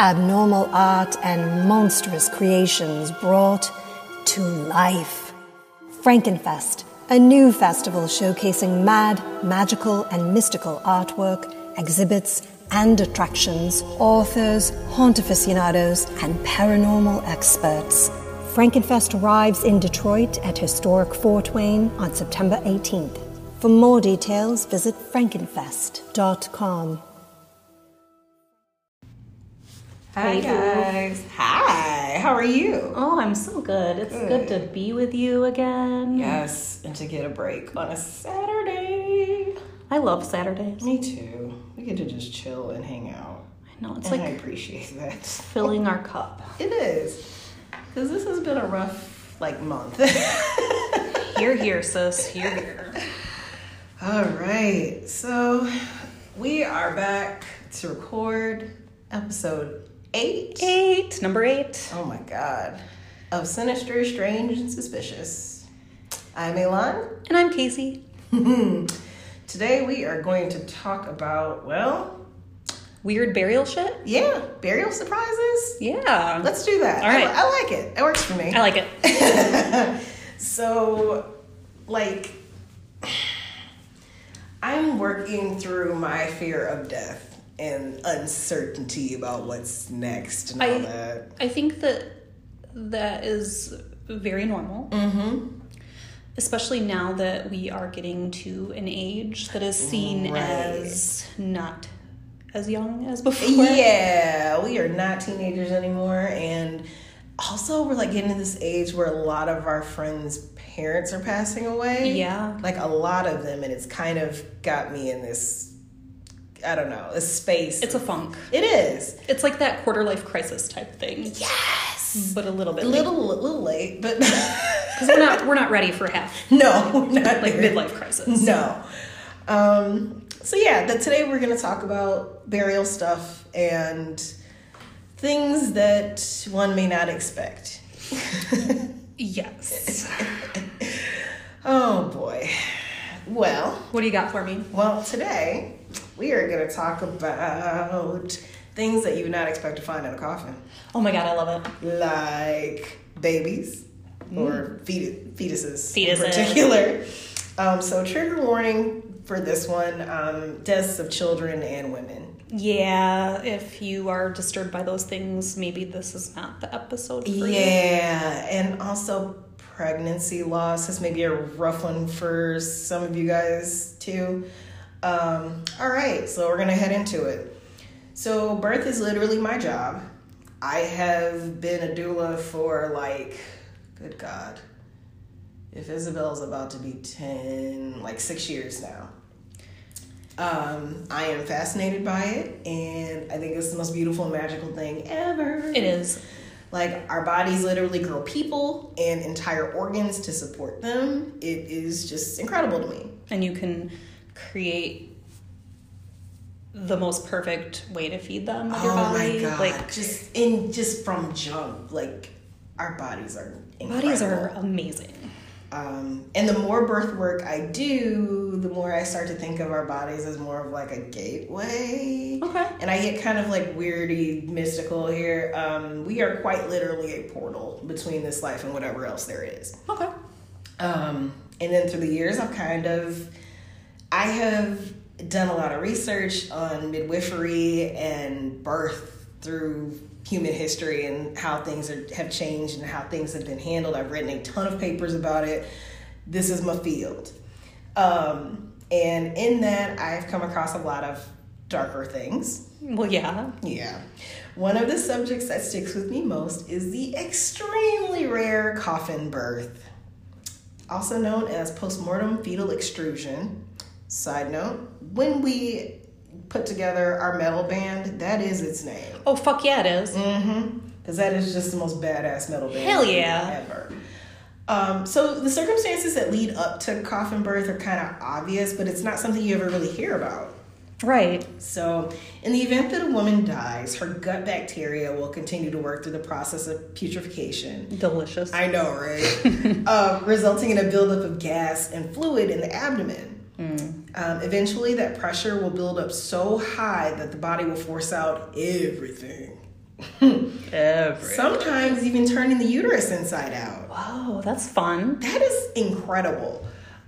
abnormal art and monstrous creations brought to life. Frankenfest, a new festival showcasing mad, magical, and mystical artwork, exhibits, and attractions, authors, haunt aficionados, and paranormal experts. Frankenfest arrives in Detroit at historic Fort Wayne on September 18th. For more details, visit frankenfest.com. Hi Hey, guys. Hi. How are you? Oh, I'm so good. It's good, to be with you again. Yes, and to get a break on a Saturday. I love Saturdays. Me too. We get to just chill and hang out. I know it's and like I appreciate that. filling our cup. It is. Because this has been a rough, like, month. Here, here, sis. Here, here. All right. So we are back to record episode eight. Eight, number eight. Oh my God. Of Sinister, Strange, and Suspicious. I'm Élan. And I'm Kayse. Today we are going to talk about, well, Weird burial shit? yeah, burial surprises. Yeah. Let's do that. All right. I, I like it. It works for me. I like it. so, like, I'm working through my fear of death and uncertainty about what's next and all I- that. I think that that is very normal. Mm-hmm. Especially now that we are getting to an age that is seen Right. as not as young as before. Yeah, we are not teenagers anymore, and also we're like getting to this age where a lot of our friends' parents are passing away. Yeah. like a lot of them, and it's kind of got me in this. I don't know, a space. It's a funk. It is. It's like that quarter life crisis type thing, Yes. but a little bit A little, little late, but because we're not we're not ready for half no, not like there. midlife crisis. No. Um, so yeah, that today we're gonna talk about burial stuff and things that one may not expect. Yes. oh boy. Well, What do you got for me? well, today we are gonna talk about things that you would not expect to find in a coffin, Oh my god, I love it. like babies or fetu- fetuses, in particular. Um, so trigger warning for this one: um, deaths of children and women. Yeah, if you are disturbed by those things, maybe this is not the episode for you. Yeah, and also pregnancy loss is maybe a rough one for some of you guys too. Um, all right, so we're gonna head into it. So, birth is literally my job. I have been a doula for like, good God, if Isabel's about to be 10, like six years now. Um, I am fascinated by it, and I think it's the most beautiful and magical thing ever. It is. Like our bodies literally grow people and entire organs to support them. It is just incredible to me. And you can create the most perfect way to feed them with your oh body. my god! Like just in just from jump, like our bodies are incredible. bodies are amazing. Um, and the more birth work I do, the more I start to think of our bodies as more of like a gateway. Okay. And I get kind of like weirdy, mystical here. Um, we are quite literally a portal between this life and whatever else there is. Okay. Um, and then through the years, I've kind of, I have done a lot of research on midwifery and birth through human history and how things are, have changed and how things have been handled. I've written a ton of papers about it. This is my field. Um, and in that, I've come across a lot of darker things. Well, yeah. Yeah. One of the subjects that sticks with me most is the extremely rare coffin birth, also known as postmortem fetal extrusion. Side note, when we put together our metal band, that is its name. Oh fuck yeah, it is. Mm-hmm. Because that is just the most badass metal band Hell yeah. ever. Um, so the circumstances that lead up to coffin birth are kind of obvious, but it's not something you ever really hear about. Right. So, in the event that a woman dies, her gut bacteria will continue to work through the process of putrefaction. Delicious. I know, right? uh, resulting in a buildup of gas and fluid in the abdomen. Um, eventually, that pressure will build up so high that the body will force out everything Every. Sometimes even turning the uterus inside out. Whoa, that's fun. That is incredible.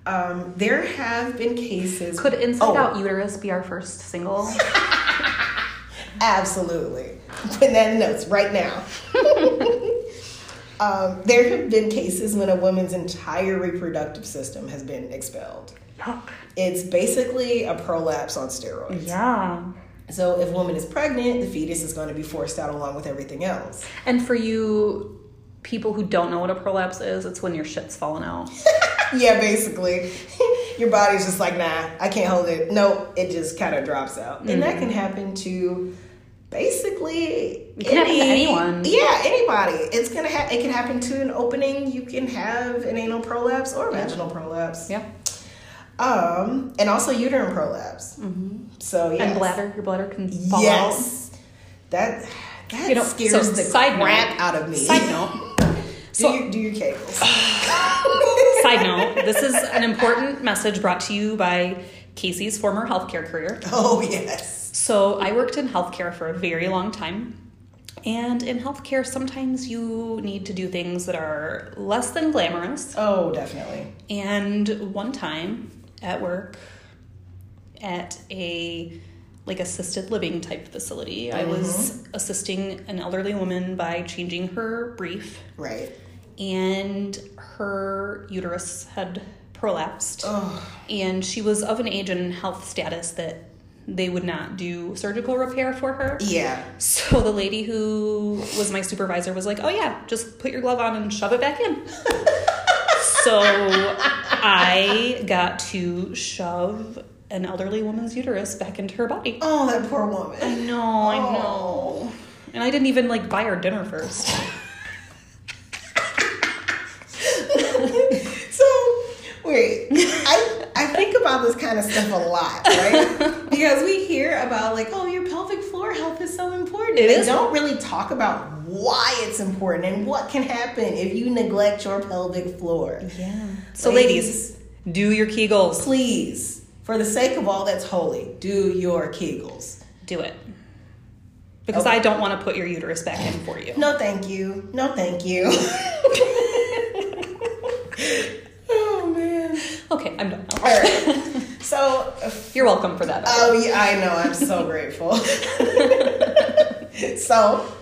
Um, there have been cases. Could Inside Oh, Out Uterus be our first single? Absolutely. Put that in notes right now. um, there have been cases when a woman's entire reproductive system has been expelled. Yuck. It's basically a prolapse on steroids. Yeah. So if a woman is pregnant, the fetus is going to be forced out along with everything else. And for you people who don't know what a prolapse is, it's when your shit's falling out. yeah, basically. Your body's just like, nah, I can't hold it. No, it just kind of drops out. And that can mm-hmm. happen to basically It can happen to anyone. Yeah, anybody. It's gonna ha- it can happen to an opening. You can have an anal prolapse or vaginal prolapse. Yeah. Um, and also uterine prolapse. So yes. And bladder, your bladder can fall out. Yes. That that You know, scares so the side note- crap out of me. Side note. do, so- your, do your kegels. Side note, this is an important message brought to you by Kayse's former healthcare career. oh yes. So, I worked in healthcare for a very long time. And in healthcare, sometimes you need to do things that are less than glamorous. Oh, definitely. And one time at work, at a like assisted living type facility, I was mm-hmm. assisting an elderly woman by changing her brief, Right. and her uterus had prolapsed. Oh. And she was of an age and health status that they would not do surgical repair for her. Yeah. So the lady who was my supervisor was like, "Oh yeah, just put your glove on and shove it back in." so I got to shove an elderly woman's uterus back into her body. Oh, that poor woman. I know, I oh. know. And I didn't even like buy her dinner first. So, wait. I I think about this kind of stuff a lot, right? because we hear about like, oh, your pelvic floor health is so important. It They don't really talk about why it's important and what can happen if you neglect your pelvic floor. Yeah. So ladies, do your Kegels. Please, for the sake of all that's holy, do your Kegels. Do it. Because Okay. I don't want to put your uterus back in for you. No, thank you. No, thank you. oh man. Okay, I'm done. All right. So, You're welcome for that. oh yeah, I know. I'm so grateful. so,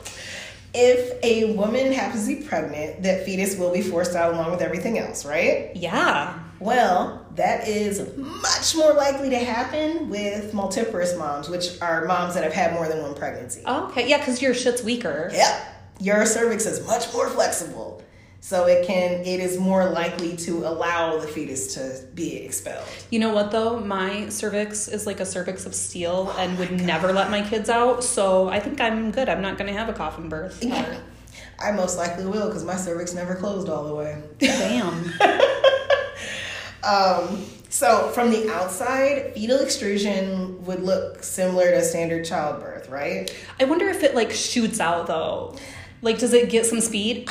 if a woman happens to be pregnant, that fetus will be forced out along with everything else, right? yeah. Well, that is much more likely to happen with multiparous moms, which are moms that have had more than one pregnancy. Oh, okay. Yeah, because your shit's weaker. Yep. Your cervix is much more flexible. So it can it is more likely to allow the fetus to be expelled. You know what though? My cervix is like a cervix of steel and would never let my kids out. So I think I'm good. I'm not going to have a coffin birth. Or- I most likely will because my cervix never closed all the way. Damn. Um, so from the outside, fetal extrusion would look similar to standard childbirth, right? I wonder if it like shoots out though. Like, does it get some speed?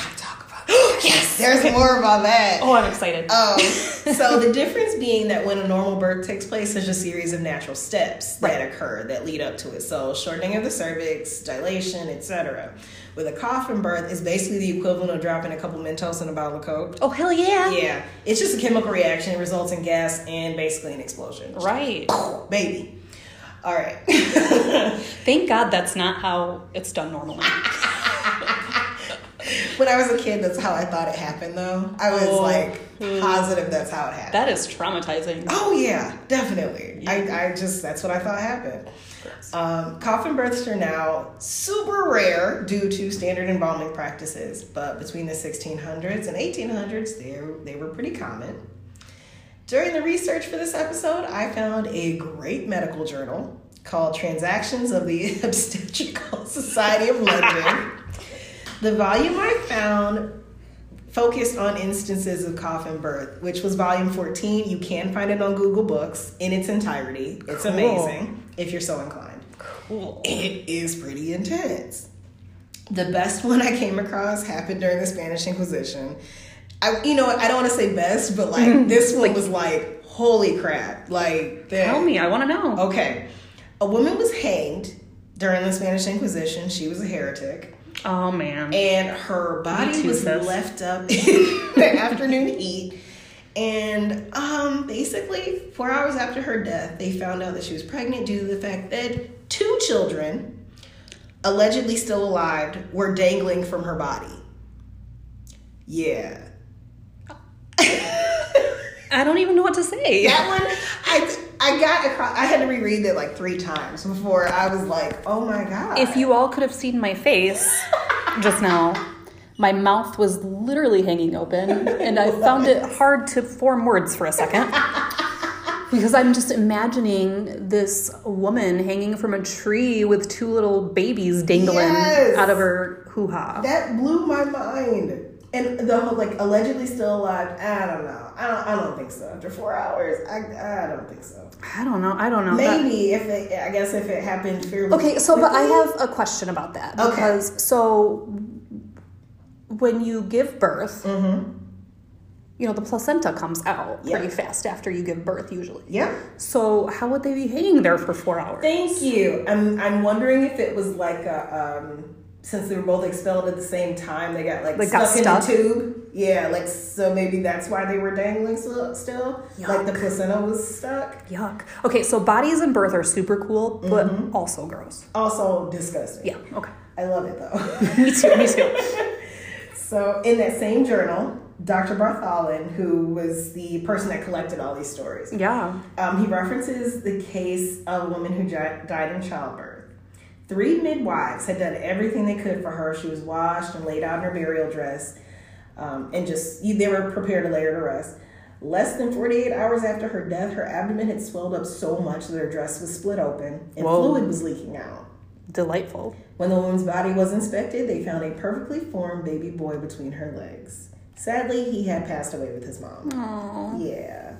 I talk about yes. There's more about that. Oh, I'm excited. Um, so the difference being that when a normal birth takes place, there's a series of natural steps that occur that lead up to it. So shortening of the cervix, dilation, etc. With a coffin birth, is basically the equivalent of dropping a couple Mentos in a bottle of Coke. oh, hell yeah. Yeah, it's just a chemical reaction. It results in gas and basically an explosion. Right. Baby. All right. Thank God that's not how it's done normally. When I was a kid, that's how I thought it happened, though. I was Oh. like positive that's how it happened. That is traumatizing. Oh yeah, definitely. I, I just that's what I thought happened. Um, coffin births are now super rare due to standard embalming practices, but between the 1600s and 1800s, they they were pretty common. During the research for this episode, I found a great medical journal called Transactions of the Obstetrical Society of London. the volume I found focused on instances of coffin birth, which was volume 14. You can find it on Google Books in its entirety. It's Cool. amazing if you're so inclined. Cool. It is pretty intense. The best one I came across happened during the Spanish Inquisition. I, you know, I don't want to say best, but like this one was like, holy crap! Like, that- Tell me, I want to know. Okay. A woman was hanged during the Spanish Inquisition. She was a heretic. Oh man. and her body too, was sis. left up in the afternoon heat. And um, basically, four hours after her death, they found out that she was pregnant due to the fact that two children, allegedly still alive, were dangling from her body. Yeah. I don't even know what to say. That one, I I got across, I had to reread it like three times before I was like, oh my god. If you all could have seen my face just now, my mouth was literally hanging open, and I found it hard to form words for a second. Because I'm just imagining this woman hanging from a tree with two little babies dangling Yes. out of her hoo ha. That blew my mind. And the whole like allegedly still alive. I don't know. I don't. I don't think so. After four hours, I. I don't think so. I don't know. I don't know. That- Maybe if it. I guess if it happened fairly. Okay, so but I have a question about that Okay. because so when you give birth, you know the placenta comes out Yeah. pretty fast after you give birth usually. Yeah. So how would they be hanging there for four hours? Thank you. I'm. I'm wondering if it was like a. Um, since they were both expelled at the same time, they got like Like, stuck, got stuck? in the tube. Yeah, like so maybe that's why they were dangling still. still. Like the placenta was stuck. Yuck. Okay, so bodies and birth are super cool, but also gross. Also disgusting. Yeah. Okay. I love it though. me too. Me too. So, in that same journal, Dr. Bartholin, who was the person that collected all these stories, Yeah. um, he references the case of a woman who di- died in childbirth. Three midwives had done everything they could for her. She was washed and laid out in her burial dress, um, and just they were prepared to lay her to rest. Less than 48 hours after her death, her abdomen had swelled up so much that her dress was split open and Whoa. fluid was leaking out. Delightful. When the woman's body was inspected, they found a perfectly formed baby boy between her legs. Sadly, he had passed away with his mom. Aww. Yeah.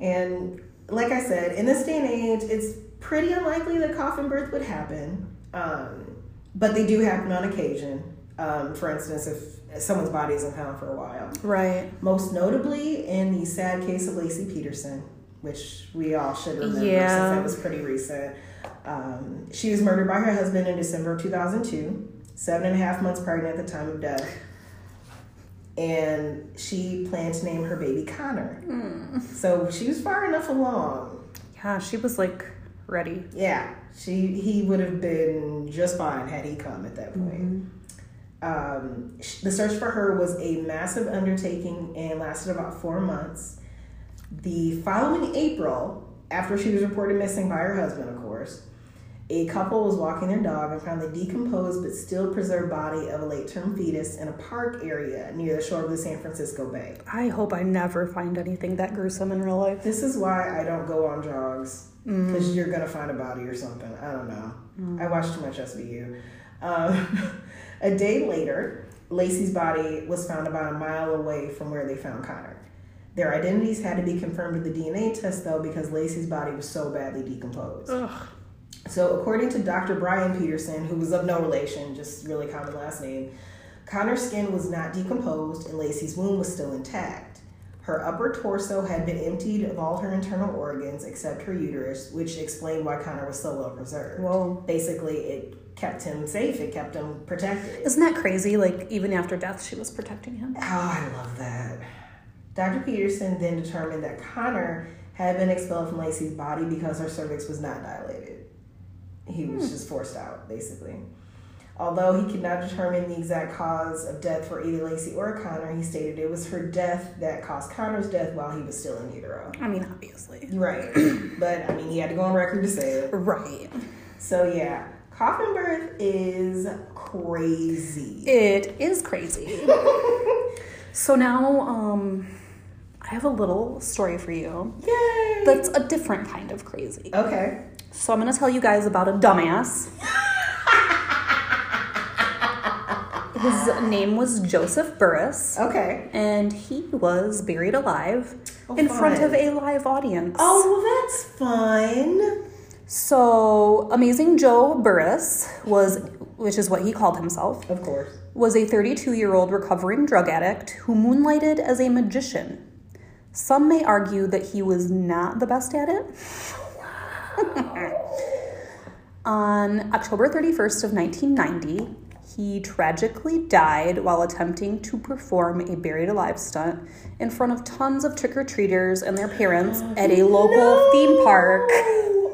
And like I said, in this day and age, it's pretty unlikely that coffin birth would happen. Um, but they do happen on occasion. Um, for instance, if someone's body isn't found for a while. Right. Most notably in the sad case of Laci Peterson, which we all should remember Yeah. since that was pretty recent. Um, she was murdered by her husband in December of 2002, seven and a half months pregnant at the time of death. And she planned to name her baby Connor. So she was far enough along. Yeah, she was like ready. Yeah, she he would have been just fine had he come at that point. Um, the search for her was a massive undertaking and lasted about four months. The following April, after she was reported missing by her husband, of course, a couple was walking their dog and found the decomposed but still preserved body of a late term fetus in a park area near the shore of the San Francisco Bay. I hope I never find anything that gruesome in real life. This is why I don't go on jogs because you're gonna find a body or something. I don't know. I watched too much SVU. Um, a day later, Laci's body was found about a mile away from where they found Connor. Their identities had to be confirmed with the DNA test though because Laci's body was so badly decomposed. Ugh. So, according to Dr. Brian Peterson, who was of no relation, just really common last name, Connor's skin was not decomposed and Laci's wound was still intact. Her upper torso had been emptied of all her internal organs except her uterus, which explained why Connor was so well preserved. Well, Basically, it kept him safe, it kept him protected. Isn't that crazy? Like even after death, she was protecting him. Oh, I love that. Dr. Peterson then determined that Connor had been expelled from Laci's body because her cervix was not dilated. He was hmm. just forced out, basically. Although he could not determine the exact cause of death for either Laci or Connor, he stated it was her death that caused Connor's death while he was still in utero. I mean, obviously. Right. but, I mean, he had to go on record to say it. Right. So, yeah, coffin birth is crazy. It is crazy. so now, um, I have a little story for you. Yay! That's a different kind of crazy. okay. So I'm gonna tell you guys about a dumbass. His name was Joseph Burrus, Okay. and he was buried alive Oh, in front of a live audience. Oh, well, that's fun. So, Amazing Joe Burrus was, which is what he called himself, Of course. was a 32 year old recovering drug addict who moonlighted as a magician. Some may argue that he was not the best at it. On October 31st of 1990, he tragically died while attempting to perform a buried alive stunt in front of tons of trick-or-treaters and their parents at a local No! theme park.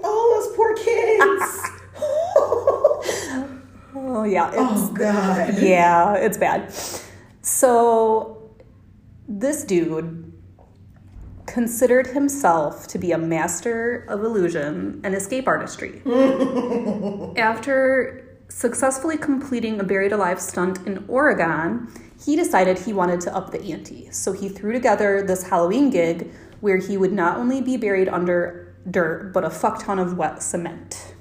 Oh, those poor kids. Oh yeah, it's oh God. yeah, it's bad. So this dude considered himself to be a master of illusion and escape artistry. After successfully completing a buried alive stunt in Oregon, he decided he wanted to up the ante. So he threw together this Halloween gig where he would not only be buried under dirt, but a fuck ton of wet cement.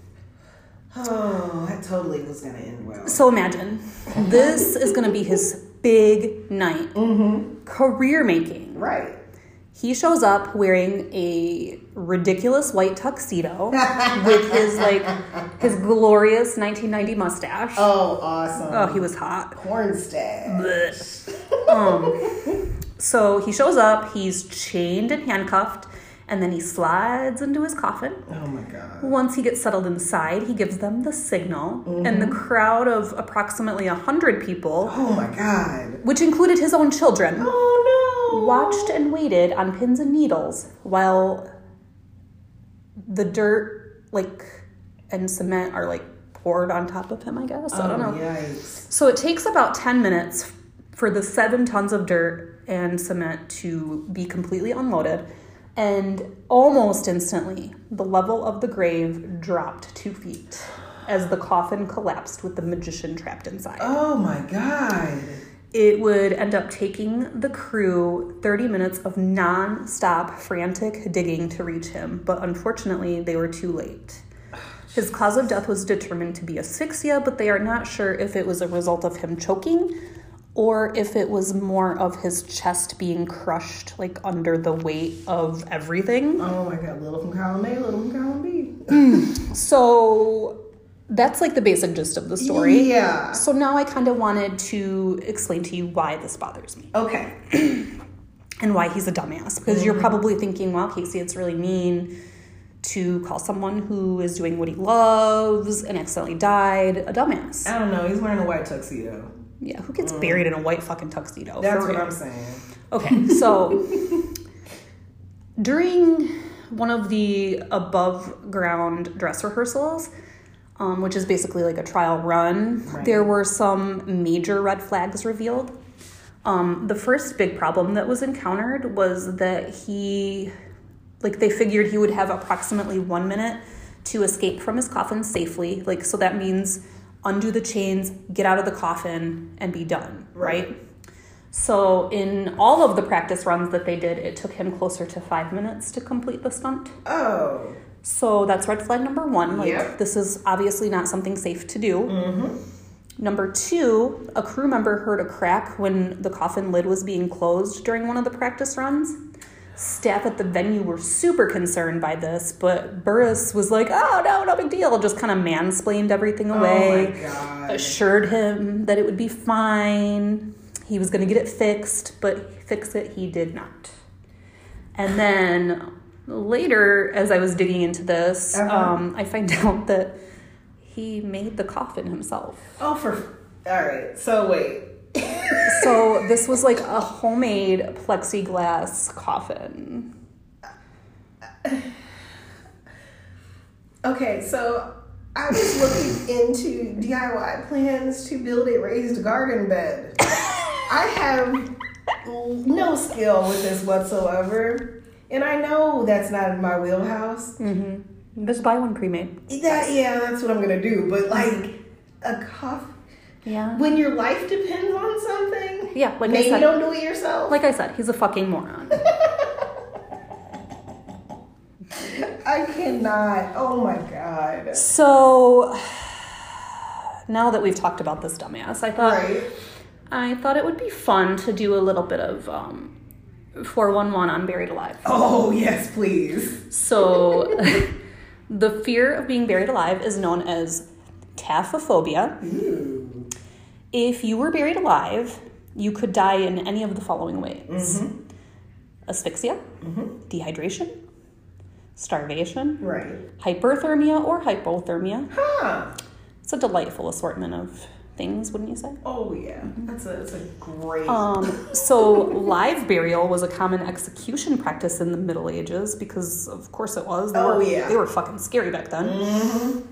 Oh, that totally was gonna end well. So imagine this is going to be his big night, mm-hmm. career making. Right. He shows up wearing a ridiculous white tuxedo with his like his glorious 1990 mustache. Oh, awesome. Oh, he was hot. Stash. Um, so he shows up. He's chained and handcuffed, and then he slides into his coffin. Oh my God. Once he gets settled inside, he gives them the signal, and the crowd of approximately 100 people, Oh my God. which included his own children, Oh no. watched and waited on pins and needles while the dirt, like, and cement are like poured on top of him, I guess. I don't Oh, know. Yikes. So it takes about 10 minutes for the seven tons of dirt and cement to be completely unloaded. And almost instantly, the level of the grave dropped two feet as the coffin collapsed with the magician trapped inside. Oh my God. It would end up taking the crew 30 minutes of non stop frantic digging to reach him, but unfortunately, they were too late. His cause of death was determined to be asphyxia, but they are not sure if it was a result of him choking or if it was more of his chest being crushed, like under the weight of everything. Oh my God. Little from column A, little from column B. So that's like the basic gist of the story. Yeah. So now I kind of wanted to explain to you why this bothers me. Okay. and why he's a dumbass. Because you're mm-hmm. probably thinking, wow, Kayse, it's really mean to call someone who is doing what he loves and accidentally died a dumbass. I don't know. He's wearing a white tuxedo. Yeah, who gets mm. buried in a white fucking tuxedo? That's what? I'm saying. Okay, so during one of the above ground dress rehearsals, um, which is basically like a trial run, Right. there were some major red flags revealed. Um, the first big problem that was encountered was that he, like, they figured he would have approximately one minute to escape from his coffin safely. Like, so that means undo the chains, get out of the coffin, and be done, right? So, in all of the practice runs that they did, it took him closer to five minutes to complete the stunt. Oh. So, that's red flag number one. Like, Yep. this is obviously not something safe to do. Mm-hmm. Number two, a crew member heard a crack when the coffin lid was being closed during one of the practice runs. Staff at the venue were super concerned by this, but Burrus was like, oh, no, no big deal. Just kind of mansplained everything oh away Oh my God. assured him that it would be fine. He was going to get it fixed, but fix it he did not. And then later, as I was digging into this, Uh-huh. um, I find out that he made the coffin himself. Oh, for. All right. So wait. So this was like a homemade plexiglass coffin. Okay, so I was looking into DIY plans to build a raised garden bed. I have no skill with this whatsoever, and I know that's not in my wheelhouse. Just buy one pre-made. That yeah, that's what I'm gonna do. But like a coffee, Yeah. when your life depends on something, Yeah, like I maybe said. don't do it yourself. Like I said, he's a fucking moron. I cannot. Oh my god. So now that we've talked about this dumbass, I thought Right. I thought it would be fun to do a little bit of um, 411 on Buried Alive. Oh yes, please. So, the fear of being buried alive is known as taphophobia. If you were buried alive, you could die in any of the following ways mm-hmm. asphyxia, mm-hmm. dehydration, starvation, Right. hyperthermia, or hypothermia. Huh. It's a delightful assortment of things, wouldn't you say? Oh yeah. That's a that's a great. Um, so, live burial was a common execution practice in the Middle Ages because, of course, it was. They Oh, were, yeah. They were fucking scary back then.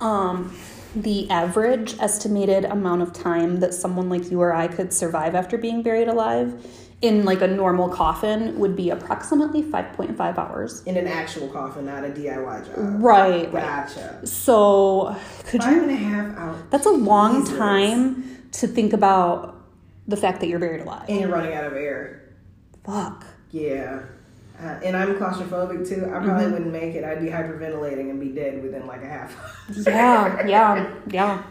Um, the average estimated amount of time that someone like you or I could survive after being buried alive in like a normal coffin would be approximately 5.5 hours. in an actual coffin, not a DIY job. Right, right. Gotcha. So, could Five you? and a half hours. That's a long Jesus. time to think about the fact that you're buried alive. And you're running out of air. Fuck. Yeah. Uh, and I'm claustrophobic too. I probably wouldn't make it. I'd be hyperventilating and be dead within like a half. Yeah, yeah, yeah.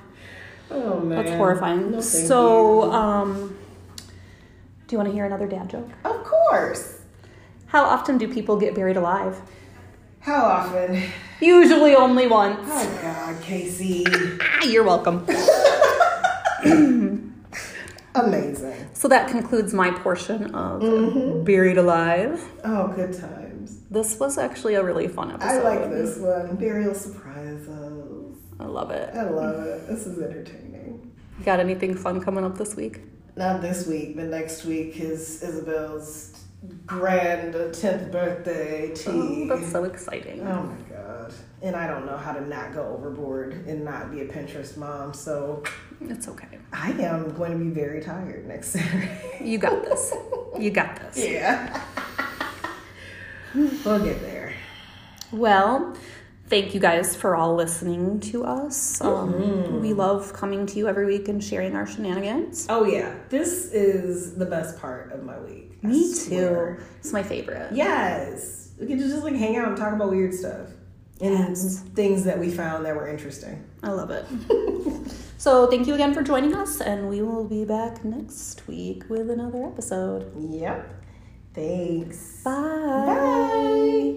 oh man. That's horrifying. No, so, you. um, do you want to hear another dad joke? of course. How often do people get buried alive? How often? Usually only once. Oh God, Kayse. Ah, you're welcome. Amazing. So that concludes my portion of Mm-hmm. Buried Alive. Oh, good times. This was actually a really fun episode. I like this one. Burial surprises. I love it. I love it. This is entertaining. You got anything fun coming up this week? Not this week, but next week is Isabel's grand 10th birthday oh, tea. Oh, that's so exciting. Oh my god. And I don't know how to not go overboard and not be a Pinterest mom, so It's okay. I am going to be very tired next Saturday. You got this. You got this. yeah. we'll get there. Well, thank you guys for all listening to us. Um, Mm-hmm. We love coming to you every week and sharing our shenanigans. Oh yeah. This is the best part of my week. I Me swear. too. It's my favorite. Yes. We can just like hang out and talk about weird stuff. And Yes. things that we found that were interesting. I love it. so, thank you again for joining us, and we will be back next week with another episode. Yep. Thanks. Bye. Bye.